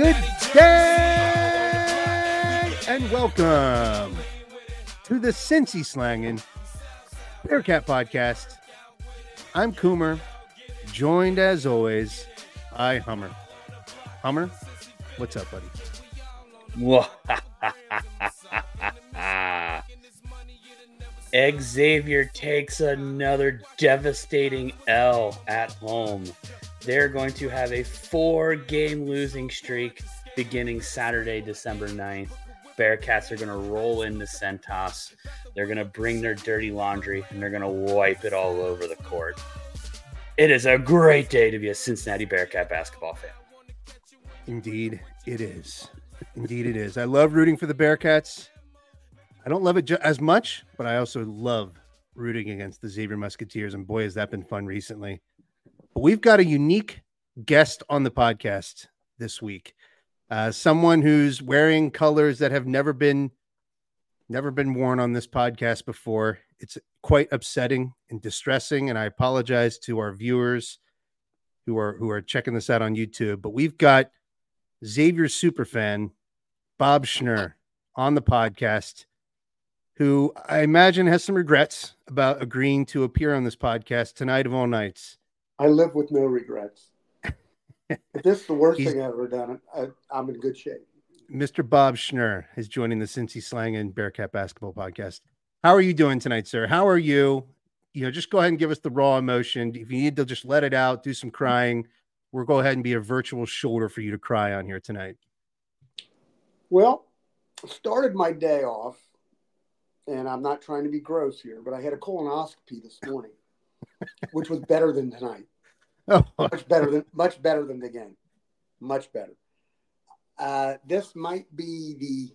Good day and welcome to the Cincy Slangin' Bearcat Podcast. I'm Coomer, joined as always by Hummer. Hummer, what's up, buddy? Xavier takes another devastating L at home. They're going to have a four game losing streak beginning Saturday, December 9th. Bearcats are going to roll into Cintas. They're going to bring their dirty laundry and they're going to wipe it all over the court. It is a great day to be a Cincinnati Bearcat basketball fan. Indeed, it is. Indeed, it is. I love rooting for the Bearcats. I don't love it ju- as much, but I also love rooting against the Xavier Musketeers. And boy, has that been fun recently. But we've got a unique guest on the podcast this week. Uh, someone who's wearing colors that have never been never been worn on this podcast before. It's quite upsetting and distressing, and I apologize to our viewers who are who are checking this out on YouTube. But we've got Xavier superfan Bob Schnurr on the podcast, who I imagine has some regrets about agreeing to appear on this podcast tonight of all nights. I live with no regrets. if this is the worst He's- thing I've ever done, I, I'm in good shape. Mr. Bob Schnurr is joining the Cincy Slangin' Bearcat Basketball Podcast. How are you doing tonight, sir? How are you? You know, just go ahead and give us the raw emotion. If you need to just let it out, do some crying, we'll go ahead and be a virtual shoulder for you to cry on here tonight. Well, started my day off, and I'm not trying to be gross here, but I had a colonoscopy this morning, which was better than tonight. Oh, Much better than much better than the game. Much better. Uh, this might be the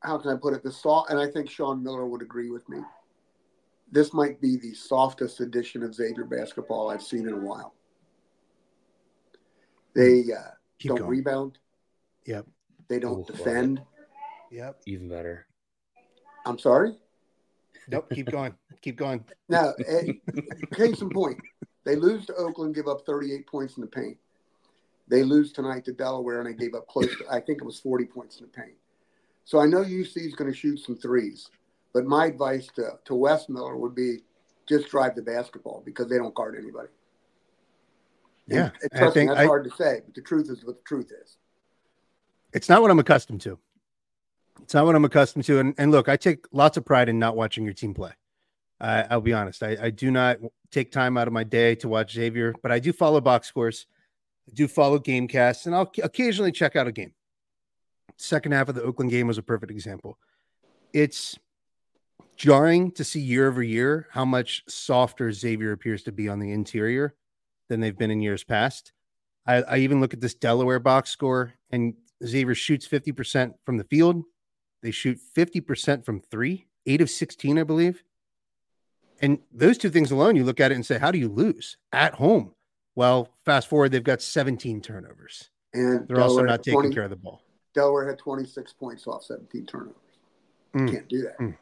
how can I put it? The soft, and I think Sean Miller would agree with me. This might be the softest edition of Xavier basketball I've seen in a while. They uh, don't going. rebound. Yep. They don't Ooh, defend. Yep. Even better. I'm sorry. Nope. Keep going. Keep going. Now, eh, case in point, they lose to Oakland, give up 38 points in the paint. They lose tonight to Delaware, and they gave up close to, I think it was 40 points in the paint. So I know UC is going to shoot some threes, but my advice to, to Wes Miller would be just drive the basketball because they don't guard anybody. Yeah. and I trust me, think that's I, hard to say, but the truth is what the truth is. it's not what I'm accustomed to. It's not what I'm accustomed to. And, and look, I take lots of pride in not watching your team play. I'll be honest. I, I do not take time out of my day to watch Xavier, but I do follow box scores. I do follow Gamecasts, and I'll occasionally check out a game. Second half of the Oakland game was a perfect example. It's jarring to see year over year how much softer Xavier appears to be on the interior than they've been in years past. I, I even look at this Delaware box score, and Xavier shoots 50% from the field. They shoot 50% from three, eight of 16, I believe. And those two things alone, you look at it and say, how do you lose at home? Well, fast forward, they've got 17 turnovers. And They're also not taking 20 care of the ball. Delaware had 26 points off 17 turnovers. Mm. Can't do that. Mm.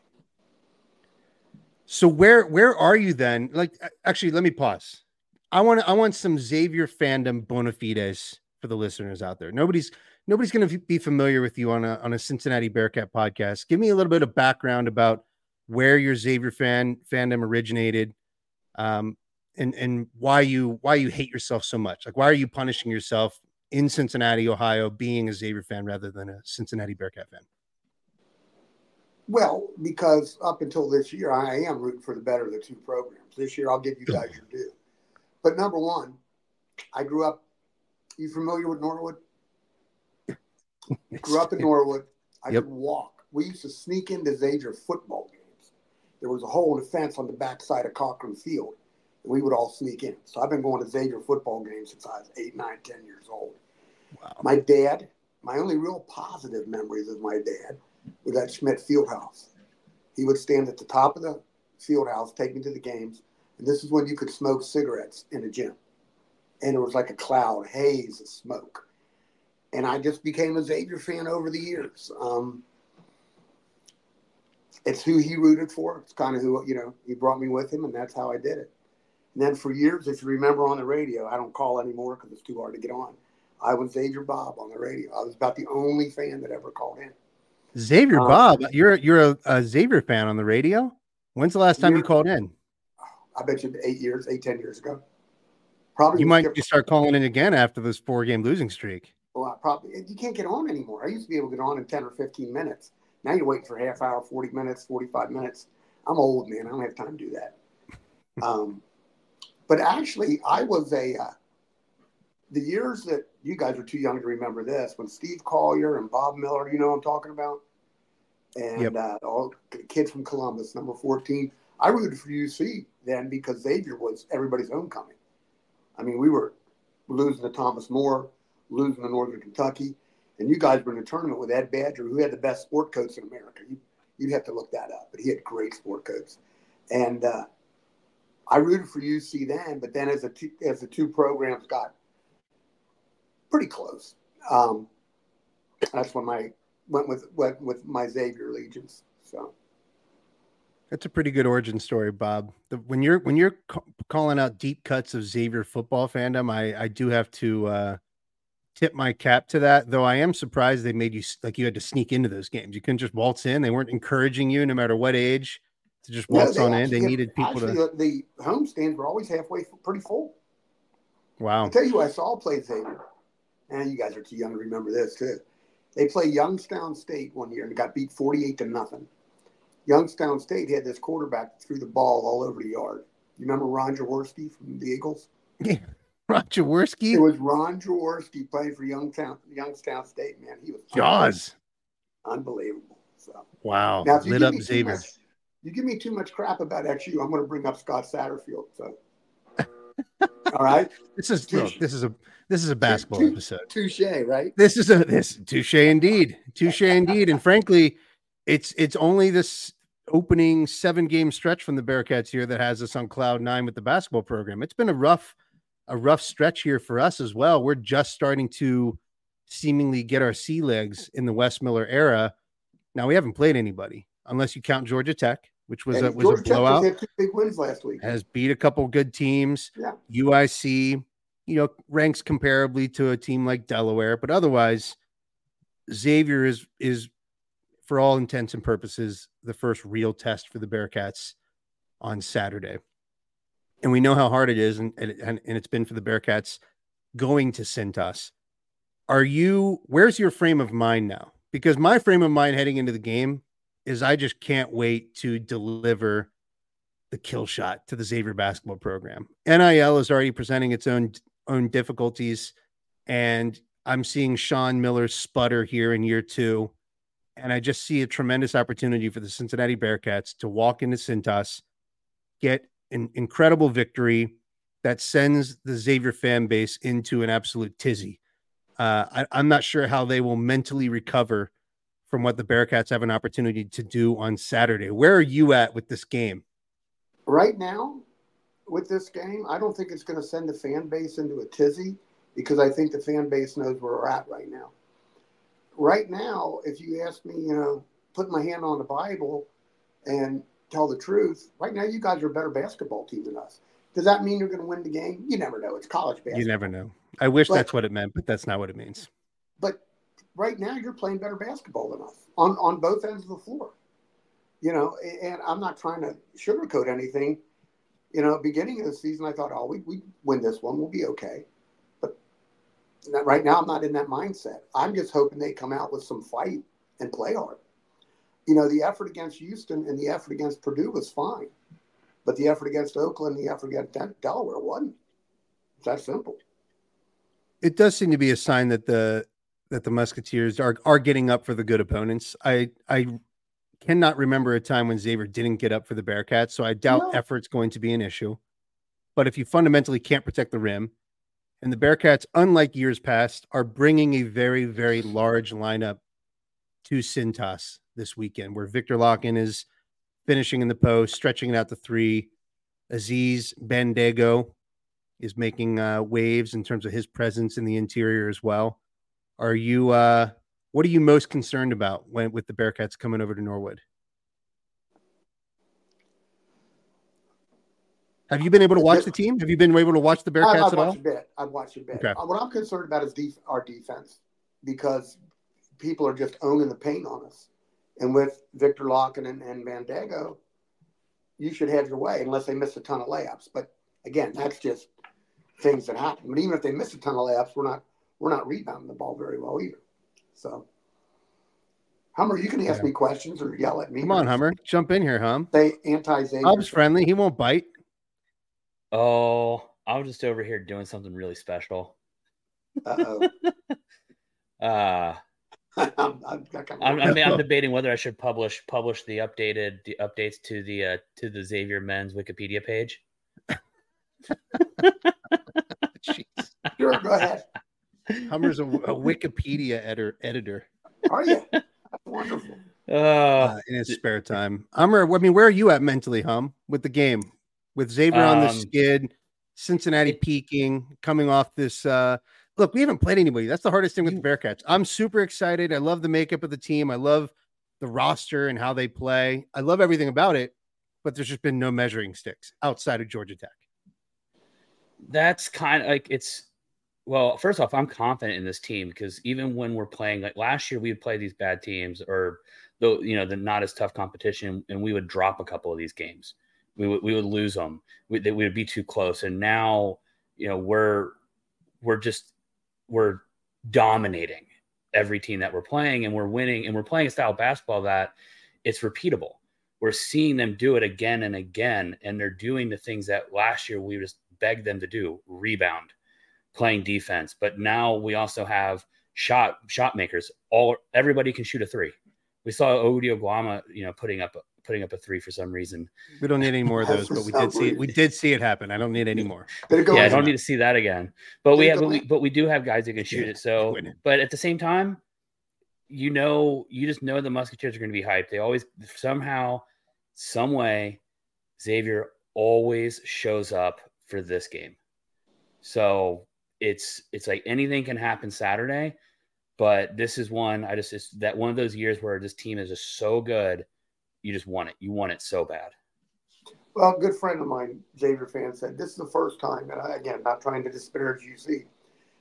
So where where are you then? Like actually, let me pause. I want I want some Xavier fandom bona fides for the listeners out there. Nobody's nobody's going to be familiar with you on a on a Cincinnati Bearcat podcast. Give me a little bit of background about where your Xavier fan fandom originated, um, and and why you why you hate yourself so much. Like why are you punishing yourself in Cincinnati, Ohio, being a Xavier fan rather than a Cincinnati Bearcat fan? Well, because up until this year, I am rooting for the better of the two programs. This year, I'll give you guys your due. But number one, I grew up. You familiar with Norwood? Grew up in Norwood. I Yep. could walk. We used to sneak into Xavier football games. There was a hole in the fence on the backside of Corcoran Field, and we would all sneak in. So I've been going to Xavier football games since I was eight, nine, ten years old. Wow. My dad, my only real positive memories of my dad was at Schmidt Fieldhouse. He would stand at the top of the field house, take me to the games, and this is when you could smoke cigarettes in a gym. And it was like a cloud, haze of smoke. And I just became a Xavier fan over the years. Um, it's who he rooted for. It's kind of who, you know, he brought me with him, and that's how I did it. And then for years, if you remember on the radio, I don't call anymore because it's too hard to get on. I was Xavier Bob on the radio. I was about the only fan that ever called in. Xavier um, Bob, you're you're a, a, Xavier fan on the radio. When's the last time years, you called in? I bet you eight years, eight ten years ago. Probably you might just start calling in again after this four game losing streak. Well, I probably you can't get on anymore. I used to be able to get on in ten or fifteen minutes. Now you're waiting for half hour, forty minutes, forty five minutes. I'm old man. I don't have time to do that. um, but actually, I was a uh, the years that you guys are too young to remember this when Steve Collier and Bob Miller, you know I'm talking about, and yep. uh, all kids from Columbus, number 14. I rooted for UC then because Xavier was everybody's homecoming. I mean, we were losing to Thomas More, losing to Northern Kentucky, and you guys were in a tournament with Ed Badger, who had the best sport coats in America. You, would have to look that up, but he had great sport coats. And uh, I rooted for UC then, but then as the two, as the two programs got pretty close, um, that's when my went with went with my Xavier allegiance. So that's a pretty good origin story, Bob. The, when you're when you're ca- calling out deep cuts of Xavier football fandom, I I do have to uh, tip my cap to that. Though I am surprised they made you like you had to sneak into those games. You couldn't just waltz in. They weren't encouraging you, no matter what age, to just waltz on in. They needed people actually, to. Uh, the home stands were always halfway, pretty full. Wow! I tell you, I saw play Xavier, and you guys are too young to remember this too. They played Youngstown State one year and got beat forty-eight to nothing. Youngstown State had this quarterback that threw the ball all over the yard. You remember Ron Jaworski from the Eagles? Yeah. Ron Jaworski? It was Ron Jaworski playing for Youngstown Youngstown State, man. He was Jaws. Unbelievable. So wow. Now, Lit up Xavier. Much, you give me too much crap about XU, I'm going to bring up Scott Satterfield. So, all right. This is look, this is a this is a basketball episode. Touche, right? This is a this touche indeed, touche indeed, and frankly, it's it's only this opening seven game stretch from the Bearcats here that has us on cloud nine with the basketball program. It's been a rough, a rough stretch here for us as well. We're just starting to seemingly get our sea legs in the Wes Miller era. Now we haven't played anybody unless you count Georgia Tech, which was and a was Georgia a blowout. Tech Had two big wins last week. Has beat a couple good teams. Yeah. UIC, you know, ranks comparably to a team like Delaware, but otherwise, Xavier is is for all intents and purposes, the first real test for the Bearcats on Saturday. And we know how hard it is, and, and, and it's been for the Bearcats going to Cintas. Are you, where's your frame of mind now? Because my frame of mind heading into the game is I just can't wait to deliver the kill shot to the Xavier basketball program. NIL is already presenting its own own difficulties, and I'm seeing Sean Miller sputter here in year two. And I just see a tremendous opportunity for the Cincinnati Bearcats to walk into Cintas, get an incredible victory that sends the Xavier fan base into an absolute tizzy. Uh, I, am not sure how they will mentally recover from what the Bearcats have an opportunity to do on Saturday. Where are you at with this game? Right now, with this game, I don't think it's going to send the fan base into a tizzy because I think the fan base knows where we're at right now right now, if you ask me, you know, put my hand on the Bible and tell the truth, right now you guys are a better basketball team than us. Does that mean you're going to win the game? You never know. It's college basketball. You never know. I wish but, that's what it meant, but that's not what it means. But right now you're playing better basketball than us on, on both ends of the floor. You know, and I'm not trying to sugarcoat anything. You know, beginning of the season, I thought, oh, we, we win this one. We'll be okay But right now I'm not in that mindset. I'm just hoping they come out with some fight and play hard. You know, the effort against Houston and the effort against Purdue was fine, but the effort against Oakland, the effort against Delaware wasn't. It's that simple. It does seem to be a sign that the that the Musketeers are are getting up for the good opponents. I I cannot remember a time when Xavier didn't get up for the Bearcats, so I doubt no. effort's going to be an issue. But if you fundamentally can't protect the rim, and the Bearcats, unlike years past, are bringing a very, very large lineup to Cintas this weekend, where Victor Lakhin is finishing in the post, stretching it out to three. Aziz Bandaogo is making uh, waves in terms of his presence in the interior as well. Are you? Uh, what are you most concerned about when with the Bearcats coming over to Norwood? Have you been able to watch the team? Have you been able to watch the Bearcats I, I've at all? a bit. I've watched a bit. Okay. Uh, What I'm concerned about is def- our defense because people are just owning the paint on us. And with Victor Lakhin and, and Bandaogo, you should have your way unless they miss a ton of layups. But again, that's just things that happen. But even if they miss a ton of layups, we're not we're not rebounding the ball very well either. So, Hummer, you can ask Yeah. me questions or yell at me. Come on, Hummer, jump in here, Hum. Say anti Xavier. Bob's friendly. He won't bite. Oh, I'm just over here doing something really special. Uh-oh. Uh, I'm, I'm, I'm, I'm, I'm, I'm debating whether I should publish publish the updated the updates to the uh, to the Xavier Men's Wikipedia page. Jeez. sure, go ahead. Hummer's a, a Wikipedia editor. Editor Are you? That's wonderful. Uh, uh, in his spare time. Hummer, I mean, where are you at mentally, Hum, with the game? With Xavier on the Um, skid, Cincinnati it- peaking, coming off this. Uh, look, we haven't played anybody. That's the hardest thing with the mm. Bearcats. I'm super excited. I love the makeup of the team. I love the roster and how they play. I love everything about it, but there's just been no measuring sticks outside of Georgia Tech. that's kind of like it's well first off i'm confident in this team because even when we're playing like last year we would play these bad teams or though you know the not as tough competition and we would drop a couple of these games we would we would lose them we, they, we would be too close and now you know we're we're just we're dominating every team that we're playing and we're winning and we're playing a style of basketball that it's repeatable. We're seeing them do it again and again and they're doing the things that last year we just begged them to do rebound playing defense. But now we also have shot shot makers. All everybody can shoot a three. We saw Ody Oguama, you know, putting up putting up a three for some reason. We don't need any more of those, but we did see it. We did see it happen. I don't need any more. Did it yeah, I don't need to see that again. But we Did it have, but we, but we do have guys who can shoot Yeah, it. So, but at the same time, you know, you just know the Musketeers are going to be hyped. They always somehow, some way, Xavier always shows up for this game. So it's it's like anything can happen Saturday, but this is one I just it's that one of those years where this team is just so good, you just want it. You want it so bad. Well, a good friend of mine, Xavier fan, said this is the first time, and I, again, not trying to disparage UC,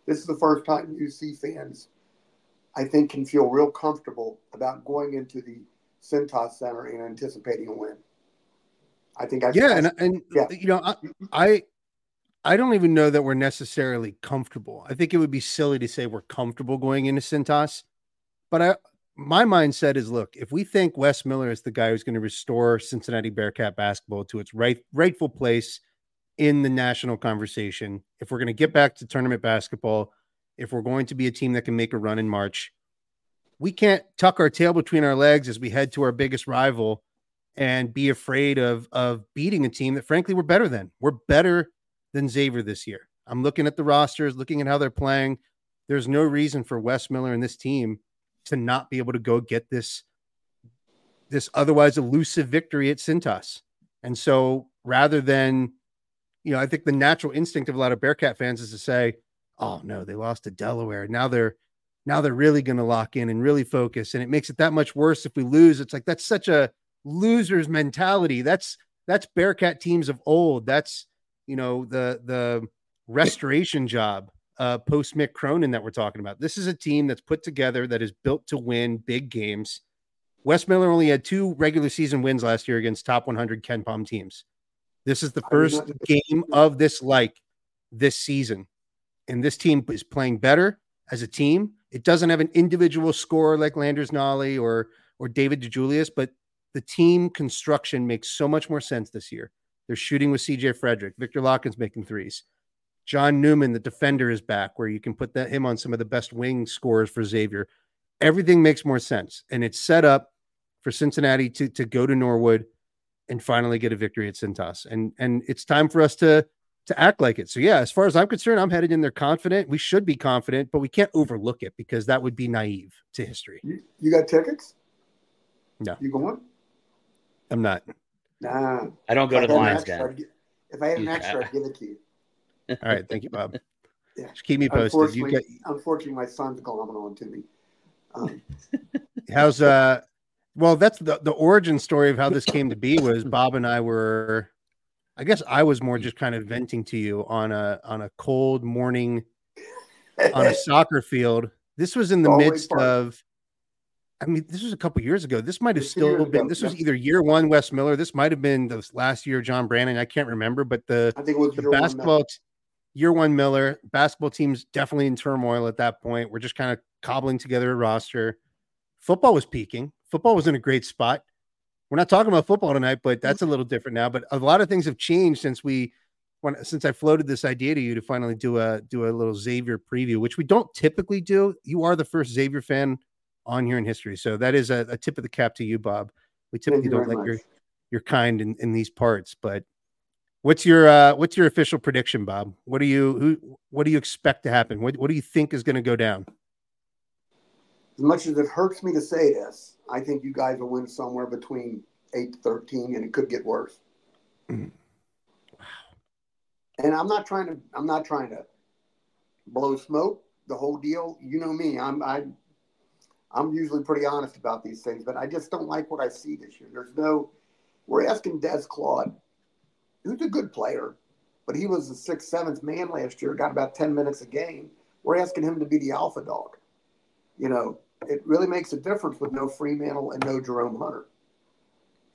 this is the first time UC fans, I think, can feel real comfortable about going into the Cintas Center and anticipating a win. I think I Yeah, and and Yeah. you know, I, I I don't even know that we're necessarily comfortable. I think it would be silly to say we're comfortable going into Cintas, but I my mindset is look, if we think Wes Miller is the guy who's going to restore Cincinnati Bearcat basketball to its right rightful place in the national conversation, if we're going to get back to tournament basketball, if we're going to be a team that can make a run in March, we can't tuck our tail between our legs as we head to our biggest rival and be afraid of of beating a team that frankly we're better than. We're better than Xavier this year. I'm looking at the rosters, looking at how they're playing. There's no reason for Wes Miller and this team to not be able to go get this this otherwise elusive victory at Cintas. And so rather than, you know, I think the natural instinct of a lot of Bearcat fans is to say, "Oh no, they lost to Delaware. Now they're now they're really going to lock in and really focus." And it makes it that much worse if we lose. It's like that's such a loser's mentality. That's that's Bearcat teams of old. That's you know the the restoration job uh, post Mick Cronin that we're talking about. This is a team that's put together that is built to win big games. Wes Miller only had two regular season wins last year against top 100 KenPom teams. This is the first game of this like this season, and this team is playing better as a team. It doesn't have an individual scorer like Landers Nolley or or David DeJulius, but the team construction makes so much more sense this year. They're shooting with CJ Frederick. Victor Lakhin's making threes. John Newman, the defender, is back, where you can put that, him on some of the best wing scores for Xavier. Everything makes more sense, and it's set up for Cincinnati to to go to Norwood and finally get a victory at Cintas. And and it's time for us to to act like it. So yeah, as far as I'm concerned, I'm headed in there confident. We should be confident, but we can't overlook it because that would be naive to history. You, you got tickets? No. You going? I'm not. Nah. I don't go If to the had an Lions game. If I had an extra, I'd give it to you. All right, thank you, Bob. Yeah. Just keep me posted. You Unfortunately, got unfortunately, my son's glomming on to me. Um, How's uh well that's the the origin story of how this came to be was Bob and I were I guess I was more just kind of venting to you on a on a cold morning on a soccer field. This was in the Always midst fun. of. I mean, this was a couple years ago. This might have still been. ago, This was yeah. either year one Wes Miller. This might have been the last year John Brannen. I can't remember, but the I think it was the basketball year one Miller basketball team's definitely in turmoil at that point. We're just kind of cobbling together a roster. Football was peaking. Football was in a great spot. We're not talking about football tonight, but that's a little different now. But a lot of things have changed since we when since I floated this idea to you to finally do a do a little Xavier preview, which we don't typically do. You are the first Xavier fan on here in history, so that is a, a tip of the cap to you, Bob. We typically don't like let your your kind in, in these parts. But what's your uh what's your official prediction, Bob? What do you who what do you expect to happen? What what do you think is going to go down? As much as it hurts me to say this, I think you guys will win somewhere between eight to thirteen, and it could get worse. Mm. And I'm not trying to. I'm not trying to blow smoke. The whole deal. You know me. I'm. I. I'm usually pretty honest about these things, but I just don't like what I see this year. There's no. We're asking Des Claude, who's a good player, but he was the sixth, seventh man last year. Got about ten minutes a game. We're asking him to be the alpha dog. You know, it really makes a difference with no Freemantle and no Jerome Hunter.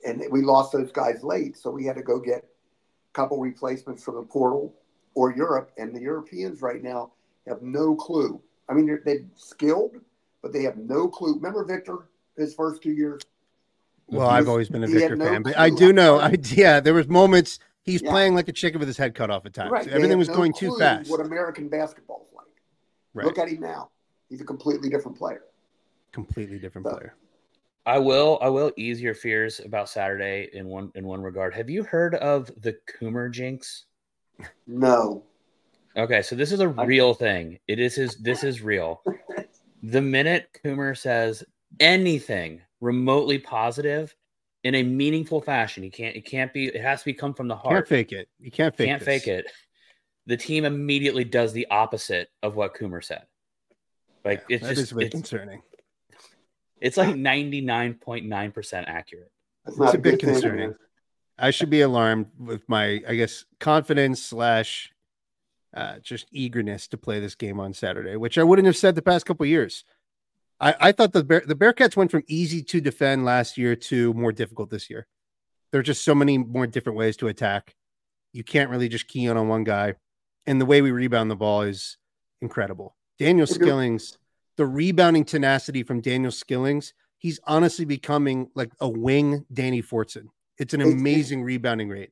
And we lost those guys late, so we had to go get a couple replacements from the portal or Europe. And the Europeans right now have no clue. I mean, they're, they're skilled, but they have no clue. Remember Victor, his first two years? Well, He I've always been a Victor no fan, but I do know. I yeah, there was moments he's Yeah. playing like a chicken with his head cut off at times. Right. Everything was no going too fast. What American basketball is like. Right. Look at him now. He's a completely different player. Completely different So- player. I will I will ease your fears about Saturday in one in one regard. Have you heard of the Coomer jinx? No. Okay, so this is a I- real thing. It is his this is real. the minute Coomer says anything remotely positive in a meaningful fashion, he can't it can't be it has to be come from the heart. Can't heart. fake it. You can't fake. can't this. fake it. The team immediately does the opposite of what Coomer said. Like it's That just is a bit it's, concerning. it's like 99.9% accurate. That's It's a bit good thing, concerning. I should be alarmed with my, I guess, confidence slash uh, just eagerness to play this game on Saturday, which I wouldn't have said the past couple of years. I, I thought the Bear, the Bearcats went from easy to defend last year to more difficult this year. There are just so many more different ways to attack. You can't really just key in on one guy, and the way we rebound the ball is incredible. Daniel Skillings, the rebounding tenacity from Daniel Skillings, he's honestly becoming like a wing Danny Fortson. It's an amazing rebounding rate.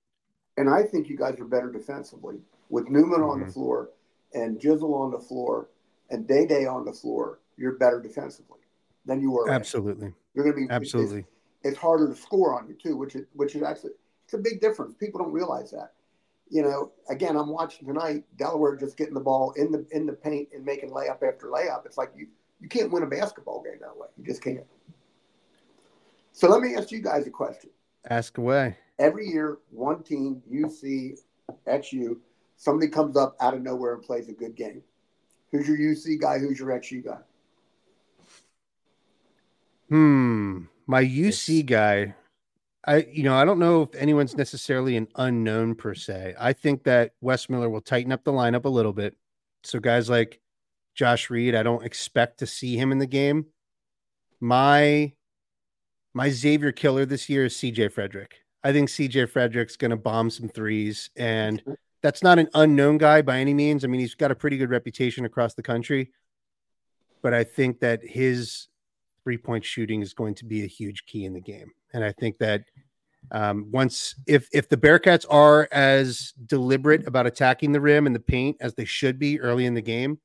And I think you guys are better defensively with Newman on the Mhm. floor and Jizzle on the floor and Day Day on the floor. You're better defensively than you were. Absolutely. You're going to be Absolutely. It's, harder to score on you too, which is which is actually it's a big difference. People don't realize that. You know, again, I'm watching tonight. Delaware just getting the ball in the in the paint and making layup after layup. It's like you you can't win a basketball game that way. You just can't. So let me ask you guys a question. Ask away. every year, one team, you UC, XU, somebody comes up out of nowhere and plays a good game. Who's your UC guy? Who's your XU guy? Hmm. My UC guy, I you know, I don't know if anyone's necessarily an unknown per se. I think that Wes Miller will tighten up the lineup a little bit. So guys like Josh Reed, I don't expect to see him in the game. My my Xavier killer this year is CJ Frederick. I think CJ Frederick's going to bomb some threes and that's not an unknown guy by any means. I mean, he's got a pretty good reputation across the country, but I think that his three point shooting is going to be a huge key in the game. And I think that um, once, if if the Bearcats are as deliberate about attacking the rim and the paint as they should be early in the game,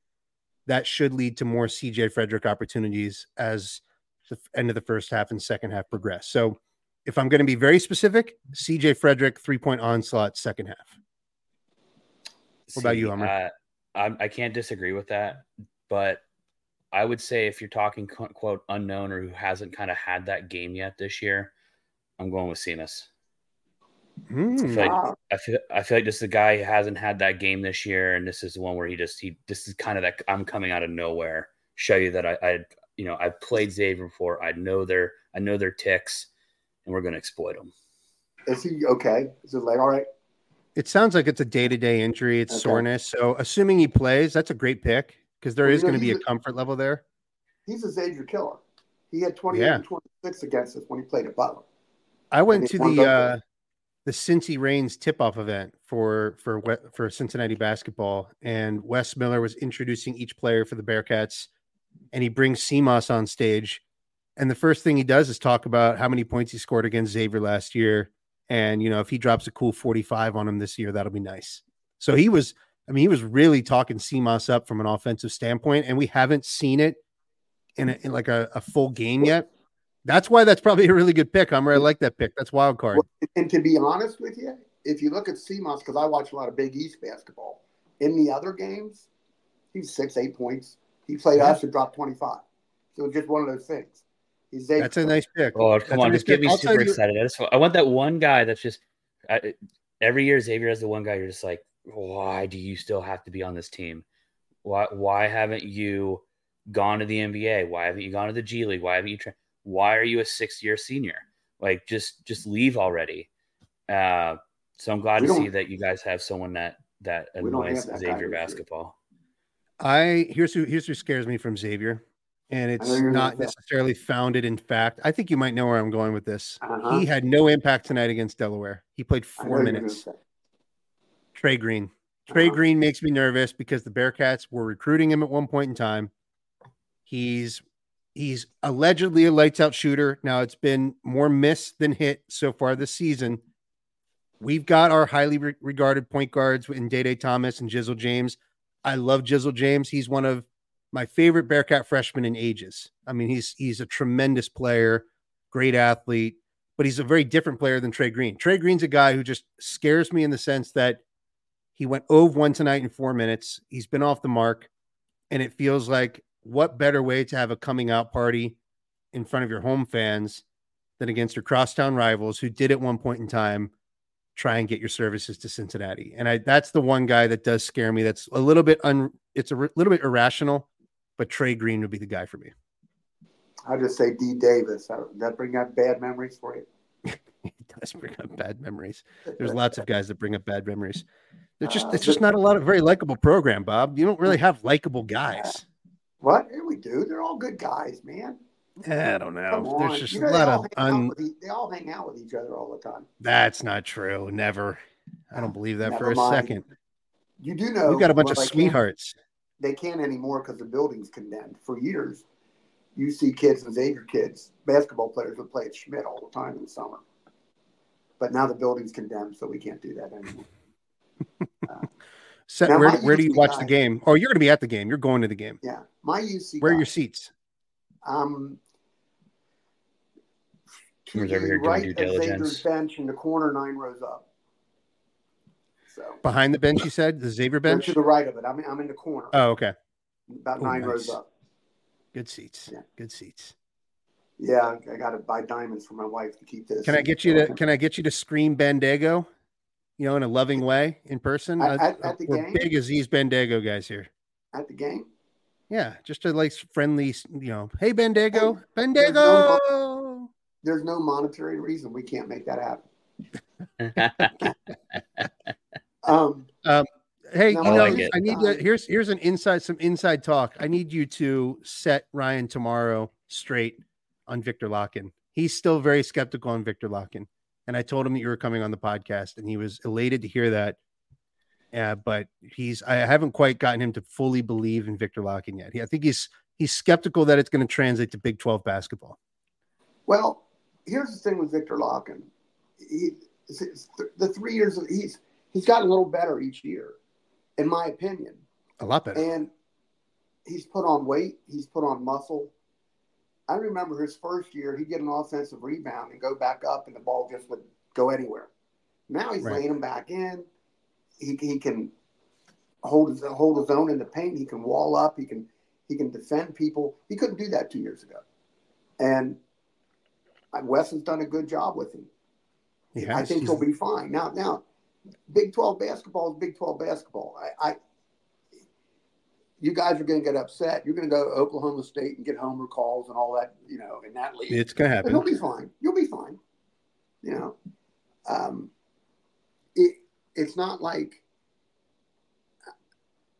that should lead to more CJ Frederick opportunities as the end of the first half and second half progress. So, if I'm going to be very specific, CJ Frederick three point onslaught second half. What about you, Hummer? Uh, I'm, I can't disagree with that, but I would say if you're talking quote, quote unknown or who hasn't kind of had that game yet this year, I'm going with Simas. Hmm. I feel, like, Wow. I feel I feel like this is the guy who hasn't had that game this year, and this is the one where he just he this is kind of that I'm coming out of nowhere, show you that I, I you know I've played Xavier before, I know their I know their ticks, and we're going to exploit them. Is he okay? Is it like all right? It sounds like it's a day to day injury. It's Okay. soreness. So assuming he plays, that's a great pick because there Well, is you know, going to be a a- comfort level there. He's a Xavier killer. He had 28 Yeah. and 26 against us when he played at Butler. I went to the uh, the Cincy Reigns tip off event for for for Cincinnati basketball, and Wes Miller was introducing each player for the Bearcats, and he brings Simas on stage, and the first thing he does is talk about how many points he scored against Xavier last year, and you know if he drops a cool forty five on him this year, that'll be nice. So he was, I mean, he was really talking Simas up from an offensive standpoint, and we haven't seen it in, a, in like a, a full game yet. That's why that's probably a really good pick. I'm I like that pick. That's wild card. And to be honest with you, if you look at Simas, because I watch a lot of Big East basketball, in the other games, he's six, eight points. He played Yeah. us and dropped 25. So it's just one of those things. He's Xavier That's a nice pick. Oh, come a on, nice just get me I'll tell super you- excited. I just I want that one guy that's just I, every year Xavier is the one guy you're just like, why do you still have to be on this team? Why why haven't you gone to the NBA? Why haven't you gone to the G League? Why haven't you? Tra- why are you a six year senior? Like just just leave already. Uh, so I'm glad We to see that you guys have someone that that We annoys that Xavier basketball. I here's who here's who scares me from Xavier, and it's know you're gonna not say. necessarily founded in fact. I think you might know where I'm going with this. Uh-huh. He had no impact tonight against Delaware. He played I know four you're gonna minutes. Trey Green. Trey. Green makes me nervous because the Bearcats were recruiting him at one point in time. He's he's allegedly a lights out shooter. Now it's been more miss than hit so far this season. We've got our highly re- regarded point guards in Day Day Thomas and Jizzle James. I love Jizzle James. He's one of my favorite Bearcat freshmen in ages. I mean, he's he's a tremendous player, great athlete, but he's a very different player than Trey Green. Trey Green's a guy who just scares me in the sense that he went over one tonight in four minutes. He's been off the mark, and it feels like what better way to have a coming out party in front of your home fans than against your crosstown rivals who did at one point in time try and get your services to Cincinnati. And I that's the one guy that does scare me. That's a little bit un it's a r- little bit irrational, but Trey Green would be the guy for me. I'll just say D. Davis. Uh, that bring up bad memories for you? He does bring up bad memories. There's lots of guys that bring up bad memories. It's just Uh, it's just not a lot of very likable program, Bob. You don't really have likable guys. What? Yeah, we do. They're all good guys, man. Eh, I don't know. There's just You a know, they lot all of hang out un. with they all hang out with each other all the time. That's not true. Never. I don't believe that for a mind. second. You do know We've got a bunch of they can't- sweethearts. They can't anymore because the building's condemned. For years, you see kids and Xavier kids, basketball players would play at Schmidt all the time in the summer. But now the building's condemned, so we can't do that anymore. So Now, where, where do you UC watch the game? Oh, you're going to be at the game. You're going to the game. Yeah, my UC. Where are your seats? Um, to Who's over the here doing right due of Xavier's bench in the corner, nine rows up. So Behind the bench, you said the Xavier no, bench. to the right of it. I'm, I'm in the corner, Oh, okay. about oh, nine nice. rows up. Good seats. Yeah. Good seats. Yeah, I got to buy diamonds for my wife to keep this. Can I get you to? Can I get you to scream Bandaogo? You know, in a loving way, in person. At- Uh, at- we're game? big as these Bandaogo guys here. at the game? Yeah, just a like friendly, you know. Hey, there's Bandaogo. There's no monetary reason we can't make that happen. Um, um, Hey, No, you I know, like. I need to. Here's here's an inside, some inside talk. I need you to set Ryan tomorrow straight on Victor Lakhin. He's still very skeptical on Victor Lakhin, and I told him that you were coming on the podcast, and he was elated to hear that. Yeah, but he's I haven't quite gotten him to fully believe in Victor Lakhin yet. He, I think he's he's skeptical that it's going to translate to Big Twelve basketball. well, here's the thing with Victor Lakhin. He, the three years of, he's he's gotten a little better each year, in my opinion. A lot better. And he's put on weight. He's put on muscle. I remember his first year, he'd get an offensive rebound and go back up, and the ball just would go anywhere. Now he's Right. laying him back in. He, he can hold his hold his own in the paint. He can wall up. He can he can defend people. He couldn't do that two years ago. And Wes has done a good job with him. He I think he'll be fine. Now, now, Big Twelve basketball is Big Twelve basketball. I, I you guys are going to get upset. You're going to go to Oklahoma State and get homer calls and all that, you know, in that league. it's going to happen. But he'll be fine. You'll be fine. You know, um, it, it's not like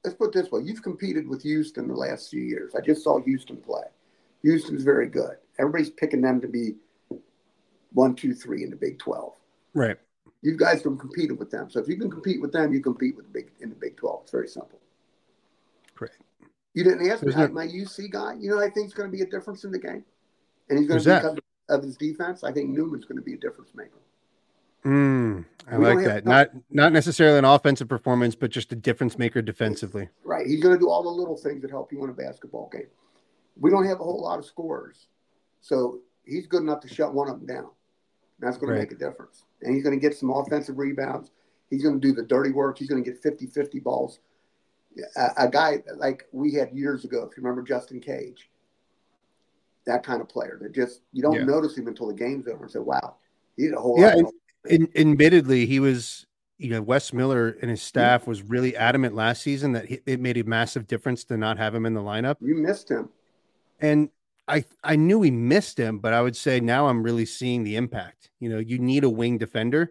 let's put it this way: you've competed with Houston the last few years. I just saw Houston play. Houston's very good. Everybody's picking them to be one, two, three in the Big Twelve. Right. You guys can compete with them. So if you can compete with them, you compete with the big in the Big Twelve. It's very simple. You didn't ask me There's my UC guy. You know, I think is going to be a difference in the game, and he's going Who's to be that? of his defense. I think Newman's going to be a difference maker. Mm, I We like that. no- Not not necessarily an offensive performance, but just a difference maker defensively. Right. He's going to do all the little things that help you win a basketball game. We don't have a whole lot of scorers. So he's good enough to shut one of them down. That's going Right. to make a difference. And he's going to get some offensive rebounds. He's going to do the dirty work. He's going to get 50 50 balls. A, a guy like we had years ago, if you remember Justin Cage, that kind of player that just, you don't Yeah. notice him until the game's over and say, wow, he did a whole Yeah, In, admittedly, he was, you know, Wes Miller and his staff was really adamant last season that he, it made a massive difference to not have him in the lineup. You missed him. And I I knew we missed him, but I would say now I'm really seeing the impact. You know, you need a wing defender.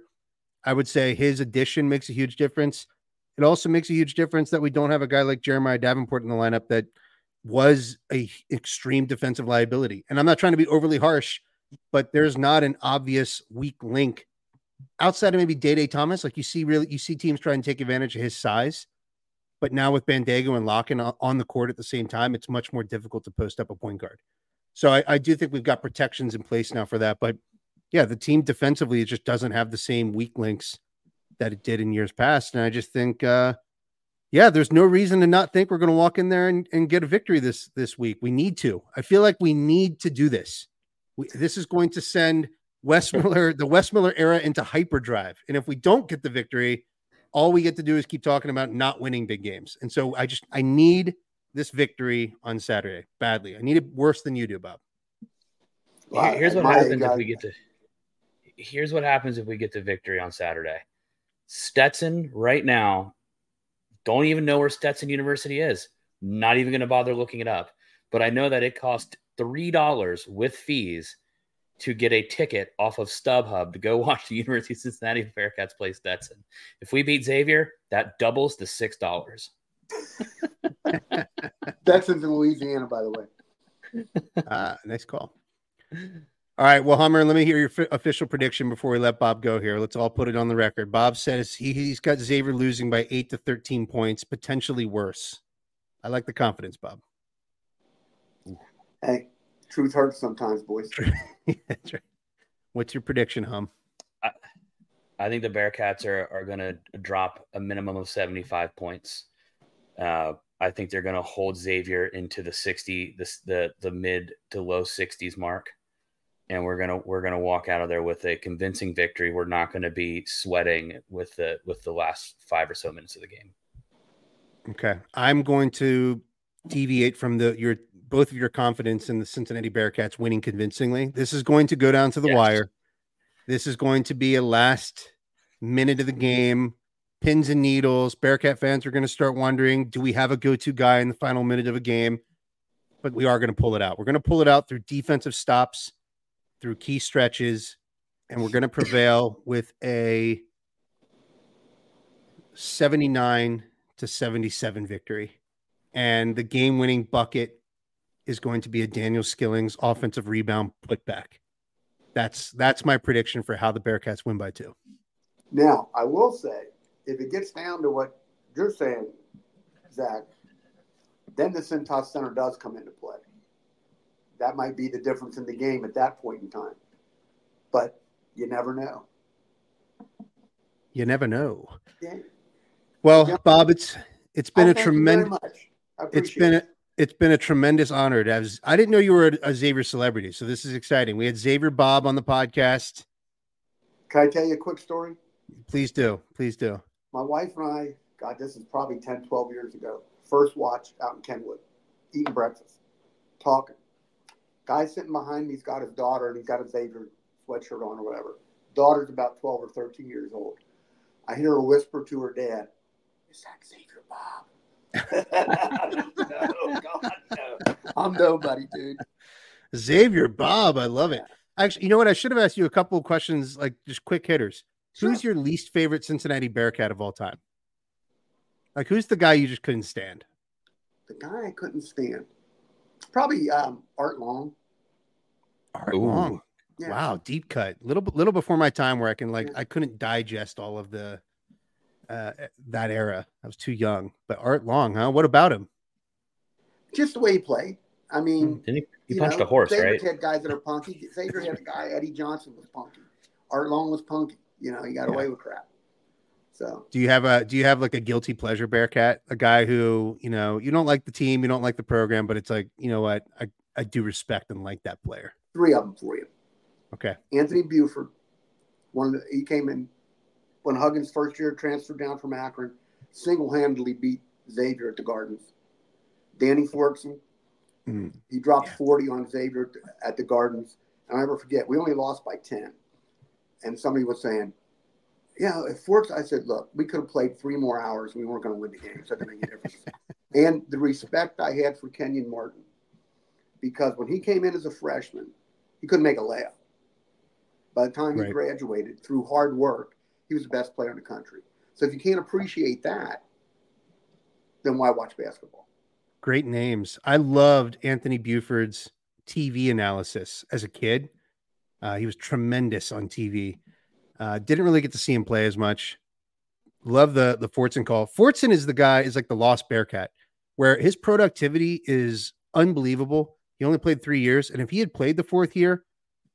I would say his addition makes a huge difference. It also makes a huge difference that we don't have a guy like Jeremiah Davenport in the lineup that was a extreme defensive liability. And I'm not trying to be overly harsh, but there's not an obvious weak link outside of maybe Day Day Thomas. Like you see, really, you see teams try and take advantage of his size. But now with Bandaogo and Lakhin on on the court at the same time, it's much more difficult to post up a point guard. So I, I do think we've got protections in place now for that. But yeah, the team defensively it just doesn't have the same weak links that it did in years past. And I just think uh yeah, there's no reason to not think we're gonna walk in there and, and get a victory this this week. We need to. I feel like we need to do this. We, this is going to send Wes Miller, the Wes Miller era into hyperdrive. And if we don't get the victory, all we get to do is keep talking about not winning big games. And so I just I need this victory on Saturday badly. I need it worse than you do, Bob. Well, Here's what happens guy- if we get to. Here's what happens if we get to victory on Saturday. Stetson right now, don't even know where Stetson University is. Not even going to bother looking it up. But I know that it cost three dollars with fees to get a ticket off of StubHub to go watch the University of Cincinnati Bearcats play Stetson. If we beat Xavier, that doubles to six dollars. Stetson's in Louisiana, by the way. Ah, nice call. All right, well, Hummer, let me hear your fi- official prediction before we let Bob go here. Let's all put it on the record. Bob says he, he's got Xavier losing by eight to 13 points, potentially worse. I like the confidence, Bob. Hey, truth hurts sometimes, boys. That's right. What's your prediction, Hum? I think the Bearcats are are going to drop a minimum of 75 points. Uh, I think they're going to hold Xavier into the 60, the, the the mid to low 60s mark, and we're gonna we're gonna walk out of there with a convincing victory. We're not going to be sweating with the with the last five or so minutes of the game. Okay. I'm going to deviate from the your both of your confidence in the Cincinnati Bearcats winning convincingly. This is going to go down to the Yes. wire. This is going to be a last minute of the game, pins and needles. Bearcat fans are going to start wondering, do we have a go-to guy in the final minute of a game? But we are going to pull it out. We're going to pull it out through defensive stops, through key stretches, and we're going to prevail with a 79 to 77 victory. And the game winning bucket is going to be a Daniel Skillings offensive rebound putback. That's that's my prediction for how the Bearcats win by two. Now, I will say, if it gets down to what you're saying, Zach, then the Cintas Center does come into play. That might be the difference in the game at that point in time. But you never know. You never know. Yeah. Well, Yeah. Bob, it's it's been Oh, a thank you very tremendous it's been it. a, it's been a tremendous honor to have I didn't know you were a, a Xavier celebrity, so this is exciting. We had Xavier Bob on the podcast. Can I tell you a quick story? Please do. Please do. My wife and I, God, this is probably 10, 12 years ago, first watch out in Kenwood, eating breakfast, talking. Guy sitting behind me's got his daughter and he's got a Xavier sweatshirt on or whatever. Daughter's about 12 or 13 years old. I hear her whisper to her dad, Is that Xavier Bob? no, God, no. I'm nobody, dude. Xavier Bob, I love it. Actually, you know what? I should have asked you a couple of questions, like just quick hitters. Who's your least favorite Cincinnati Bearcat of all time? Like, who's the guy you just couldn't stand? The guy I couldn't stand. Probably um, Art Long. Art Ooh. Long. Yeah. Wow, deep cut. Little little before my time, where I can like I couldn't digest all of the uh that era. I was too young. But Art Long, huh? What about him? Just the way he played. I mean, Didn't he, he punched know, a horse, Xavier right? had guys that are punky. Xavier had a guy, Eddie Johnson was punky. Art Long was punky. You know, he got Yeah. away with crap. So Do you have a do you have like a guilty pleasure Bearcat? A guy who, you know, you don't like the team, you don't like the program, but it's like, you know what, I, I do respect and like that player. three of them for you. Okay. Anthony Buford, one of the, he came in when Huggins first year transferred down from Akron, single-handedly beat Xavier at the Gardens. Danny Fortson, Mm. he dropped Yeah. 40 on Xavier at the Gardens. And I never forget, we only lost by 10. And somebody was saying, yeah, if Forts, I said, look, we could have played three more hours and we weren't going to win the game. So it didn't make a difference. and the respect I had for Kenyon Martin, because when he came in as a freshman, he couldn't make a layup. By the time he Right. graduated through hard work, he was the best player in the country. So if you can't appreciate that, then why watch basketball? Great names. I loved Anthony Buford's TV analysis as a kid. Uh, he was tremendous on TV. Uh, didn't really get to see him play as much. Love the the Fortson call. Fortson is the guy is like the lost Bearcat, where his productivity is unbelievable. He only played three years, and if he had played the fourth year,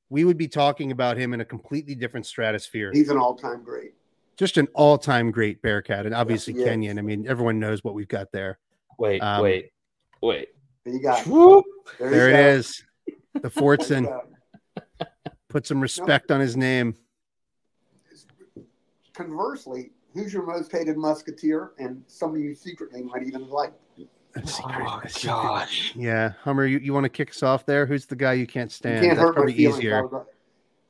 we would be talking about him in a completely different stratosphere. He's an all-time great. Just an all time great Bearcat, and obviously he is. Kenyon. I mean, everyone knows what we've got there. Wait, Um, wait, wait. And you got Whoop. there, There you it go. is. The There you Fortson. Put some respect on his name. Conversely, who's your most hated musketeer and somebody you secretly might even like? Secret- Oh, gosh. Yeah, Hummer, you, you want to kick us off there? Who's the guy you can't You stand? can't That's hurt my probably feelings. I easier. was a,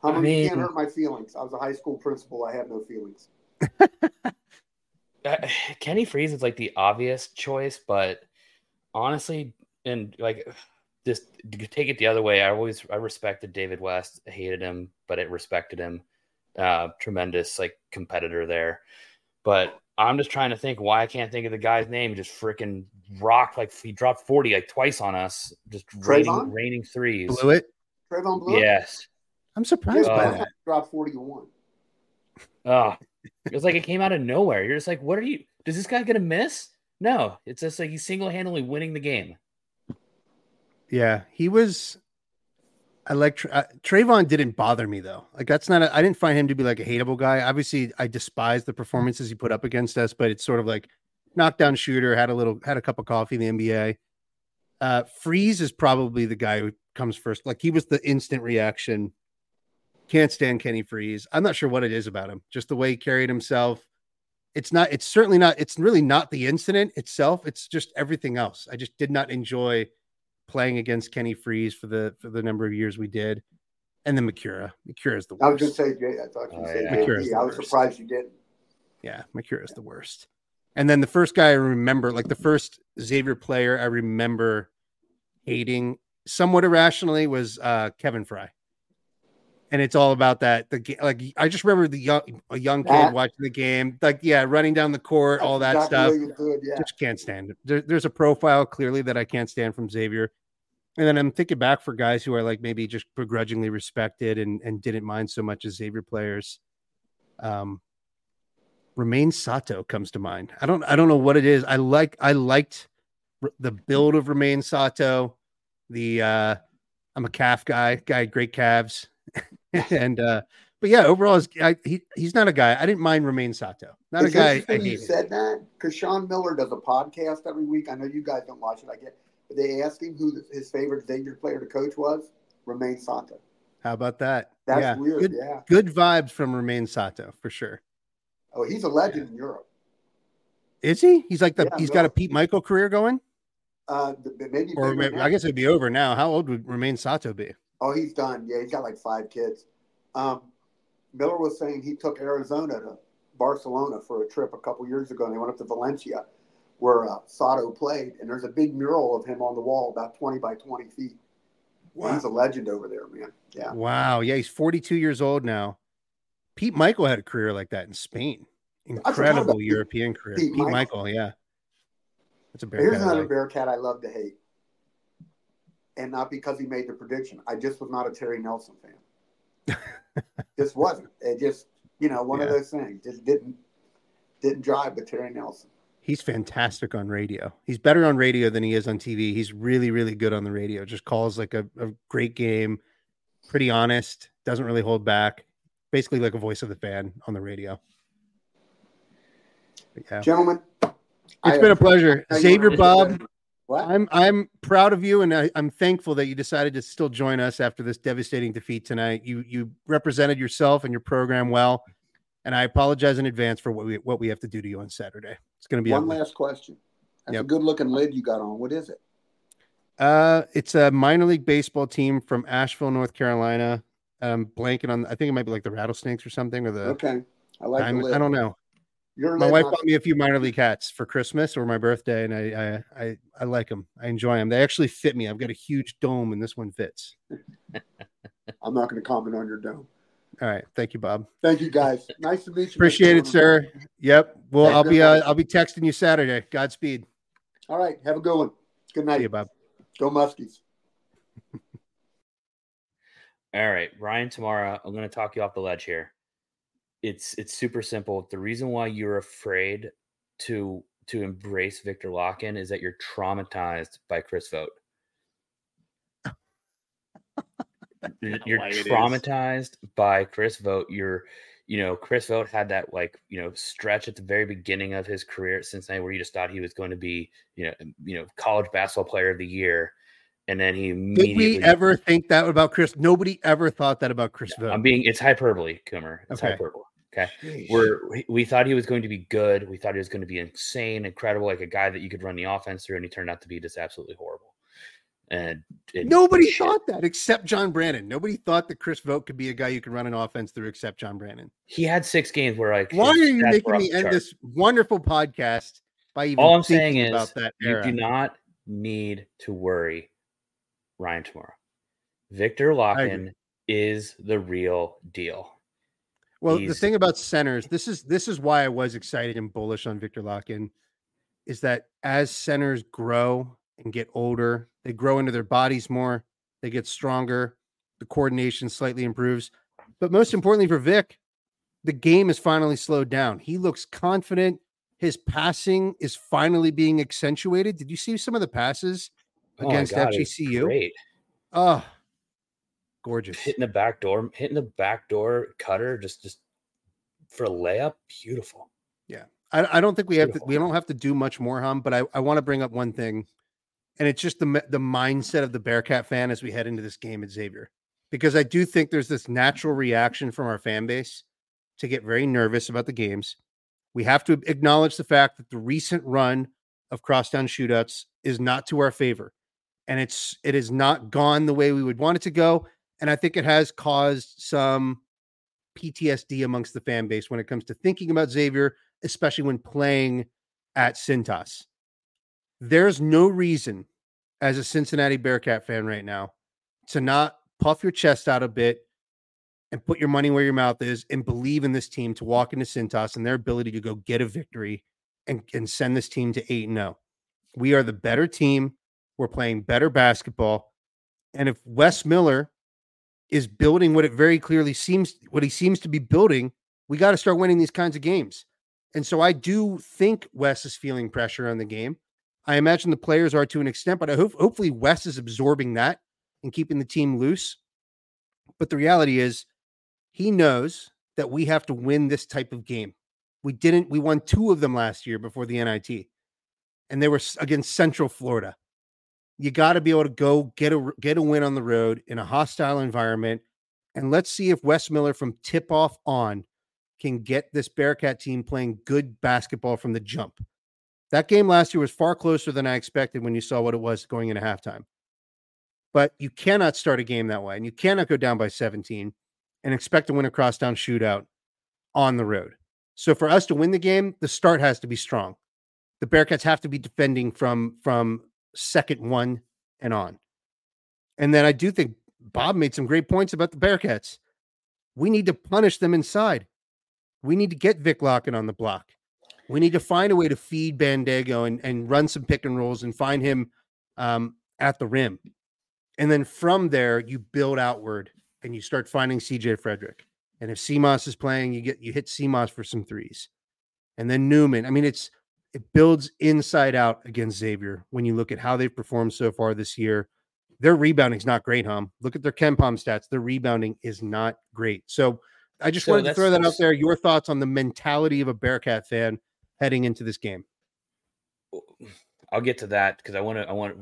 Hummer, I you can't hurt my feelings. I was a high school principal. I had no feelings. Uh, Kenny Frease is like the obvious choice, but honestly, and like just take it the other way, I always I respected David West, hated him, but it respected him. Uh, tremendous like competitor there, but I'm just trying to think why I can't think of the guy's name. He Just freaking rocked like he dropped 40 like twice on us, just raining, raining threes. Blew it. Trevon Bluiett? Yes. I'm surprised by Oh. that. Dropped 41. Oh, it was like it came out of nowhere. You're just like, what are you? Does this guy gonna miss? No, it's just like he's single handedly winning the game. Yeah, he was. I like uh, Trevon. Didn't bother me though. Like that's not. I didn't find him to be like a hateable guy. Obviously, I despise the performances he put up against us, but it's sort of like knockdown shooter. Had a little. Had a cup of coffee in the NBA. Uh, Frease is probably the guy who comes first. Like he was the instant reaction. Can't stand Kenny Frease. I'm not sure what it is about him. Just the way he carried himself. It's not. It's certainly not. It's really not the incident itself. It's just everything else. I just did not enjoy playing against Kenny Frease for the for the number of years we did, and then Macura. Macura is the worst. I was going worst. to say, Jay, I thought you Oh, said yeah. JP. I was worst. surprised you didn't. Yeah, Macura is the worst. And then the first guy I remember, like the first Xavier player I remember hating somewhat irrationally was uh Kevin Frey. And it's all about that. The like I just remember the young a young kid That- watching the game, like yeah, running down the court, all that stuff. exactly you did, yeah. just can't stand it. There, there's a profile clearly that I can't stand from Xavier. And then I'm thinking back for guys who are like maybe just begrudgingly respected and, and didn't mind so much as Xavier players. Um, Romain Sato comes to mind. I don't I don't know what it is. I like I liked the build of Romain Sato. The uh I'm a calf guy, guy great calves. and uh but yeah, overall I, he he's not a guy. I didn't mind Romain Sato. Not a guy I you said that because Sean Miller does a podcast every week. I know you guys don't watch it. I get, but they asked him who his favorite Xavier player to coach was. Romain Sato. How about that? That's yeah. weird. Good, Yeah. good vibes from Romain Sato for sure. Oh, he's a legend in Europe. Is he? He's like the Yeah, he's no. got a Pete Mickeal career going, Uh, maybe or maybe. I guess it'd be over now. How old would Romain Sato be? Oh, he's done. Yeah, he's got like five kids. Um, Miller was saying he took Arizona to Barcelona for a trip a couple years ago, and they went up to Valencia, where uh, Sato played, and there's a big mural of him on the wall, about 20 by 20 feet. Wow. He's a legend over there, man. Yeah. Wow. Yeah, he's 42 years old now. Pete Mickeal had a career like that in Spain. Incredible European career. Pete, Pete Mickeal. Mickeal. yeah. That's a Bearcat. Here's another bear cat I love to hate. And not because he made the prediction. I just was not a Terry Nelson fan. just wasn't. It just, you know, one yeah. of those things. Just didn't didn't drive with Terry Nelson. He's fantastic on radio. He's better on radio than he is on TV. He's really, really good on the radio. Just calls like a, a great game, pretty honest, doesn't really hold back. Basically, like a voice of the fan on the radio. yeah. Gentlemen, it's I been a pleasure. Xavier Bob, what? I'm I'm proud of you, and I, am thankful that you decided to still join us after this devastating defeat tonight. You you represented yourself and your program well, and I apologize in advance for what we what we have to do to you on Saturday. It's going to be one last question. That's yep. a good looking lid you got on. What is it? Uh, it's a minor league baseball team from Asheville, North Carolina. Um, blanket on. I think it might be like the Rattlesnakes or something, or the. Okay, I like. I don't know. Your my wife bought me a few minor league hats for Christmas or my birthday, and I I I, I like them. I enjoy them. They actually fit me. I've got a huge dome, and this one fits. I'm not going to comment on your dome. All right. Thank you, Bob. Thank you, guys. Nice to meet you. Appreciate it, sir. Yep. Well, I'll be uh, I'll be texting you Saturday. Godspeed. All right. Have a good one. Good night. See you, Bob. Go Muskies. All right, Ryan Tamara, I'm going to talk you off the ledge here. It's it's super simple. The reason why you're afraid to to embrace Victor Lakhin is that you're traumatized by Chris Vogt. you're traumatized by Chris Vogt. You're, you know, Chris Vogt had that like, you know, stretch at the very beginning of his career at Cincinnati where you just thought he was going to be, you know, um, you know, college basketball player of the year. And then he did we ever think that about Chris? Nobody ever thought that about Chris Vogt. I'm being it's hyperbole, Coomer. It's okay. hyperbole. Okay. We're we thought he was going to be good. We thought he was going to be insane, incredible, like a guy that you could run the offense through, and he turned out to be just absolutely horrible. And it, nobody thought that except John Brannen. Nobody thought that Chris Vogt could be a guy you could run an offense through except John Brannen. He had six games where like why are you making me end chart. this wonderful podcast by even all I'm saying is about that you do not need to worry, Ryan tomorrow. Victor Lakhin is the real deal. Well, He's, the thing about centers, this is this is why I was excited and bullish on Victor Lakhin, is that as centers grow and get older. They grow into their bodies more, they get stronger, the coordination slightly improves. But most importantly for Vic, the game is finally slowed down. He looks confident. His passing is finally being accentuated. Did you see some of the passes oh against God, FGCU? Great. Oh, gorgeous. Hitting the back door, hitting the back door cutter, just just for a layup. Beautiful. Yeah. I, I don't think we Beautiful. have to, we don't have to do much more, hum, but I, I want to bring up one thing and it's just the the mindset of the Bearcat fan as we head into this game at Xavier, because I do think there's this natural reaction from our fan base to get very nervous about the games. We have to acknowledge the fact that the recent run of crosstown shootouts is not to our favor, and it's it has not gone the way we would want it to go, and I think it has caused some PTSD amongst the fan base when it comes to thinking about Xavier, especially when playing at Cintas there's no reason as a Cincinnati Bearcat fan right now to not puff your chest out a bit and put your money where your mouth is and believe in this team to walk into Cintas and their ability to go get a victory and, and send this team to 8 0. We are the better team. We're playing better basketball. And if Wes Miller is building what it very clearly seems what he seems to be building, we got to start winning these kinds of games. And so I do think Wes is feeling pressure on the game. I imagine the players are to an extent, but I hope hopefully Wes is absorbing that and keeping the team loose. But the reality is, he knows that we have to win this type of game. We didn't. We won two of them last year before the NIT, and they were against Central Florida. You got to be able to go get a get a win on the road in a hostile environment, and let's see if Wes Miller from tip off on can get this Bearcat team playing good basketball from the jump. That game last year was far closer than I expected when you saw what it was going into halftime. But you cannot start a game that way, and you cannot go down by 17 and expect to win a crosstown shootout on the road. So for us to win the game, the start has to be strong. The Bearcats have to be defending from from second one and on. And then I do think Bob made some great points about the Bearcats. we need to punish them inside. We need to get Vic Lakhin on the block. We need to find a way to feed Bandaogo and, and run some pick and rolls and find him um, at the rim. And then from there, you build outward and you start finding CJ Frederick. And if Simas is playing, you get you hit Simas for some threes. And then Newman. I mean, it's it builds inside out against Xavier when you look at how they've performed so far this year. Their rebounding is not great, Hum. Look at their KenPom stats. Their rebounding is not great. So I just so wanted to throw that out there. Your thoughts on the mentality of a Bearcat fan heading into this game? I'll get to that because I want to. I want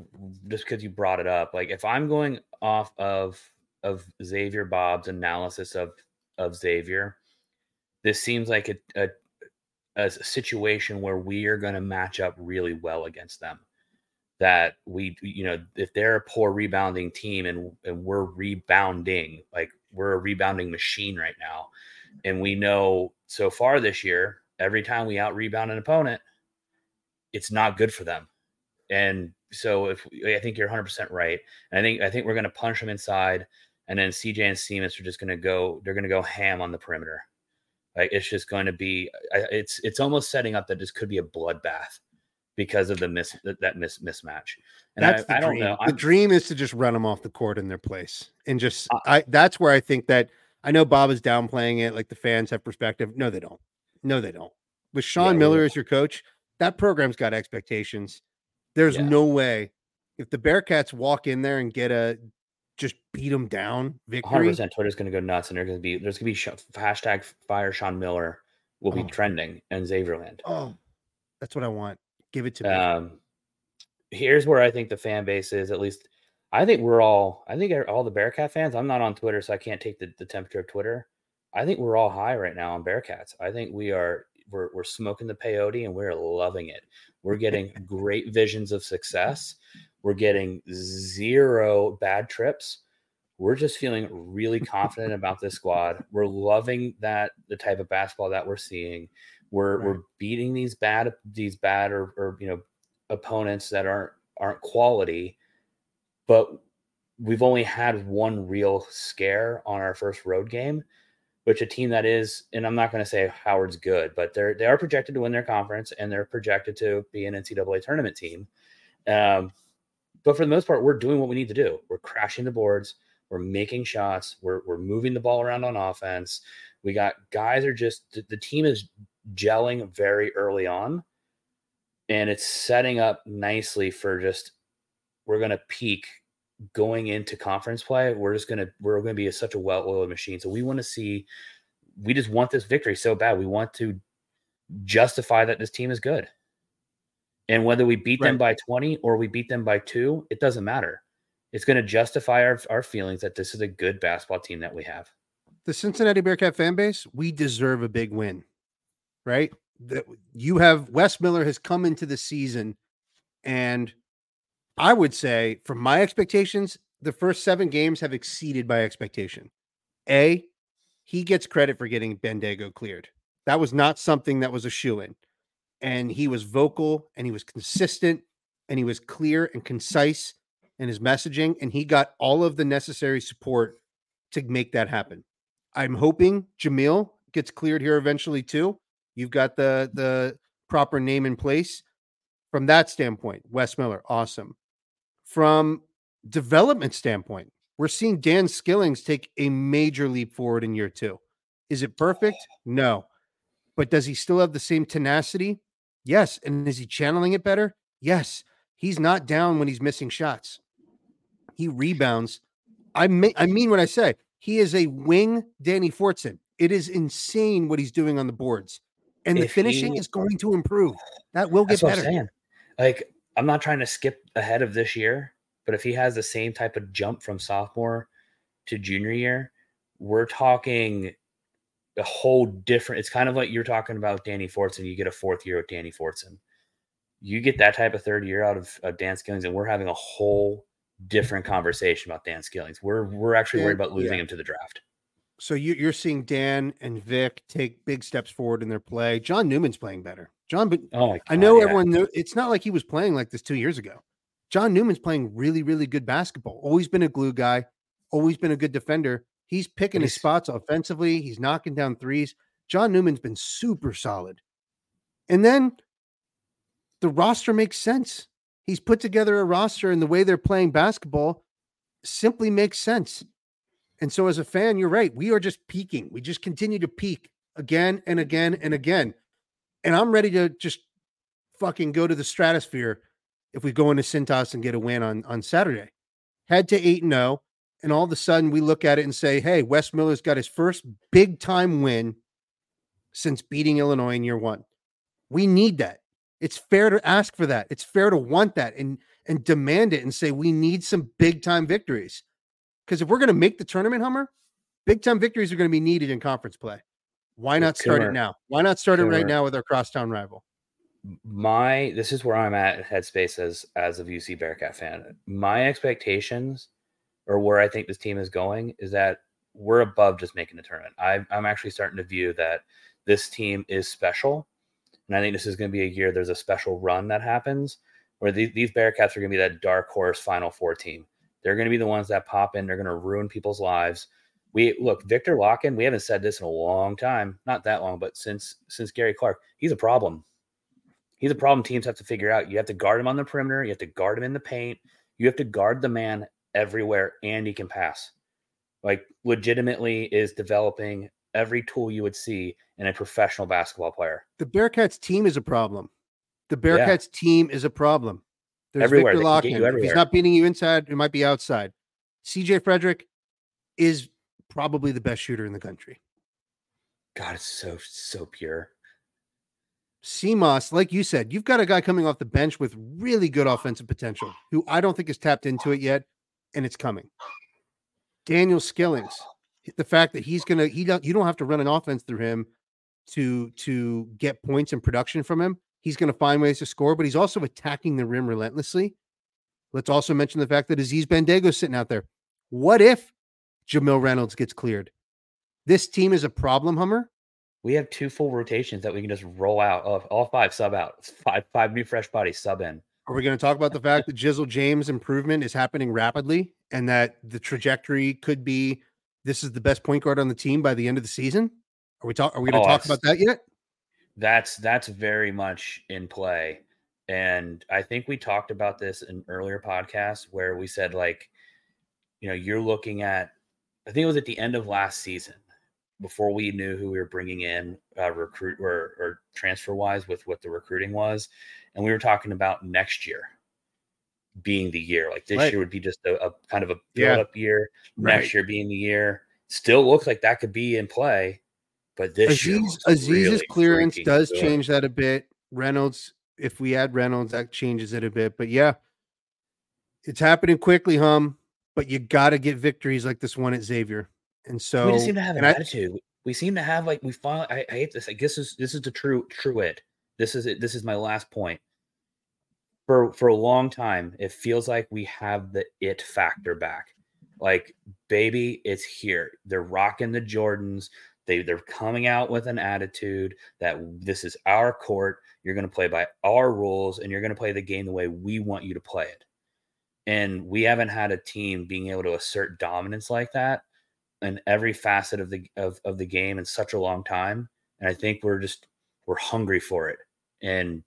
just because you brought it up. Like if I'm going off of of Xavier Bob's analysis of of Xavier, this seems like a, a, a situation where we are going to match up really well against them. That we, you know, if they're a poor rebounding team and and we're rebounding, like we're a rebounding machine right now, and we know so far this year, every time we out rebound an opponent, it's not good for them. And so if I think you're 100% right, and I think I think we're going to punch them inside and then CJ and Simas are just going to go. They're going to go ham on the perimeter. Like it's just going to be. It's it's almost setting up that this could be a bloodbath because of the miss that miss mismatch. And that's I, I don't know. The I'm, dream is to just run them off the court in their place and just. Uh, I that's where I think that I know Bob is downplaying it. Like the fans have perspective. No, they don't. No, they don't. With Sean yeah, Miller as your coach, that program's got expectations. There's yeah. no way if the Bearcats walk in there and get a just beat them down. Victory. 100% Twitter's going to go nuts, and there's going to be there's going to be sh- hashtag fire Sean Miller will be oh. trending in Xavierland. Oh, that's what I want. Give it to me. Um, here's where I think the fan base is. At least, I think we're all. I think all the Bearcat fans. I'm not on Twitter, so I can't take the, the temperature of Twitter. I think we're all high right now on Bearcats. I think we are. We're, we're smoking the peyote and we're loving it. We're getting great visions of success. We're getting zero bad trips. We're just feeling really confident about this squad. We're loving that the type of basketball that we're seeing. We're right. we're beating these bad these bad or, or you know opponents that aren't aren't quality, but we've only had one real scare on our first road game, which a team that is, and I'm not going to say Howard's good, but they're they are projected to win their conference and they're projected to be an NCAA tournament team. Um, but for the most part, we're doing what we need to do. We're crashing the boards. We're making shots. We're, we're moving the ball around on offense. We got guys are just the team is gelling very early on, and it's setting up nicely for just we're to peak going into conference play. We're just to we're to be a, such a well-oiled machine. So we want to see. We just want this victory so bad. We want to justify that this team is good. And whether we beat right. them by 20 or we beat them by two, it doesn't matter. It's going to justify our, our feelings that this is a good basketball team that we have. The Cincinnati Bearcat fan base, we deserve a big win, right? That you have Wes Miller has come into the season, and I would say, from my expectations, the first seven games have exceeded my expectation. A, he gets credit for getting Bandaogo cleared. That was not something that was a shoe in and he was vocal and he was consistent and he was clear and concise in his messaging and he got all of the necessary support to make that happen. I'm hoping Jamille gets cleared here eventually too. You've got the the proper name in place. From that standpoint, Wes Miller, awesome. From development standpoint, we're seeing Dan Skillings take a major leap forward in year 2. Is it perfect? No. But does he still have the same tenacity? Yes. And is he channeling it better? Yes. He's not down when he's missing shots. He rebounds. I mean, I mean what I say. He is a wing Danny Fortson. It is insane what he's doing on the boards. And the finishing he, is going to improve. That will get better. I'm like, I'm not trying to skip ahead of this year, but if he has the same type of jump from sophomore to junior year, we're talking a whole different. It's kind of like you're talking about Danny Fortson. You get a fourth year with Danny Fortson. You get that type of third year out of, of Dan Skillings, and we're having a whole different conversation about Dan Skillings. We're we're actually worried about losing yeah. him to the draft. So you, you're seeing Dan and Vic take big steps forward in their play. John Newman's playing better. John, but oh God, I know yeah. everyone knew it's not like he was playing like this two years ago. John Newman's playing really, really good basketball. Always been a glue guy, always been a good defender He's picking his spots offensively. He's knocking down threes. John Newman's been super solid. And then the roster makes sense. He's put together a roster and the way they're playing basketball simply makes sense. And so as a fan, you're right. We are just peaking. We just continue to peak again and again and again. And I'm ready to just fucking go to the stratosphere if we go into Cintas and get a win on, on Saturday. Head to 8 0. And all of a sudden we look at it and say, hey, Wes Miller's got his first big time win since beating Illinois in year one. We need that. It's fair to ask for that. It's fair to want that and and demand it and say we need some big time victories. Because if we're going to make the tournament, Hummer, big time victories are going to be needed in conference play. Why not start it now? Why not start it right now with our crosstown rival? My this is where I'm at headspace as as a UC Bearcat fan. My expectations or where I think this team is going is that we're above just making the tournament. I, I'm actually starting to view that this team is special. And I think this is going to be a year there's a special run that happens where these, these Bearcats are going to be that dark horse Final Four team. They're going to be the ones that pop in. They're going to ruin people's lives. We look Victor Lakhin. We haven't said this in a long time, not that long, but since since Gary Clark, he's a problem. He's a problem. Teams have to figure out. You have to guard him on the perimeter. You have to guard him in the paint. You have to guard the man everywhere, and he can pass. Like legitimately is developing every tool you would see in a professional basketball player. The Bearcats team is a problem. The Bearcats yeah. team is a problem. There's everywhere. Victor Lakhin. If he's not beating you inside, it might be outside. CJ Frederick is probably the best shooter in the country. God, it's so so pure. Simas, like you said, you've got a guy coming off the bench with really good offensive potential, who I don't think has tapped into it yet, and it's coming. Daniel Skillings, the fact that he's gonna he don't you don't have to run an offense through him to to get points and production from him. He's gonna find ways to score, but he's also attacking the rim relentlessly. Let's also mention the fact that Aziz Bandaogo's sitting out there. What if Jamille Reynolds gets cleared? This team is a problem, Hummer. We have two full rotations that we can just roll out. Of all five sub out, five five new fresh bodies sub in. Are we going to talk about the fact that Jizzle James improvement is happening rapidly and that the trajectory could be this is the best point guard on the team by the end of the season? Are we talk? Are we going to oh, talk about that yet? That's that's very much in play, and I think we talked about this in earlier podcasts where we said like, you know, you're looking at. I think it was at the end of last season before we knew who we were bringing in uh, recruit or, or transfer wise with what the recruiting was, and we were talking about next year being the year. Like this right. year would be just a, a kind of a build up year. Right. Next year being the year. Still looks like that could be in play, but this Aziz, Aziz's really clearance does good. change that a bit. Reynolds, if we add Reynolds, that changes it a bit. But yeah, it's happening quickly, hum. But you got to get victories like this one at Xavier. And so we just seem to have an attitude. We seem to have like we finally. I, I hate this. I guess this, is this is the true true it. This is it. This is my last point for for a long time it feels like we have the it factor back. Like baby it's here. They're rocking the jordans. They they're coming out with an attitude that this is our court. You're going to play by our rules and you're going to play the game the way we want you to play it. And we haven't had a team being able to assert dominance like that in every facet of the of, of the game in such a long time and i think we're just we're hungry for it. And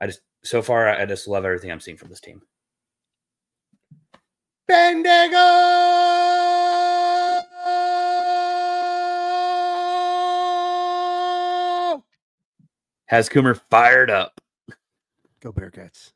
i just so far, I just love everything I'm seeing from this team. Bandaogo! Has Coomer fired up. Go Bearcats.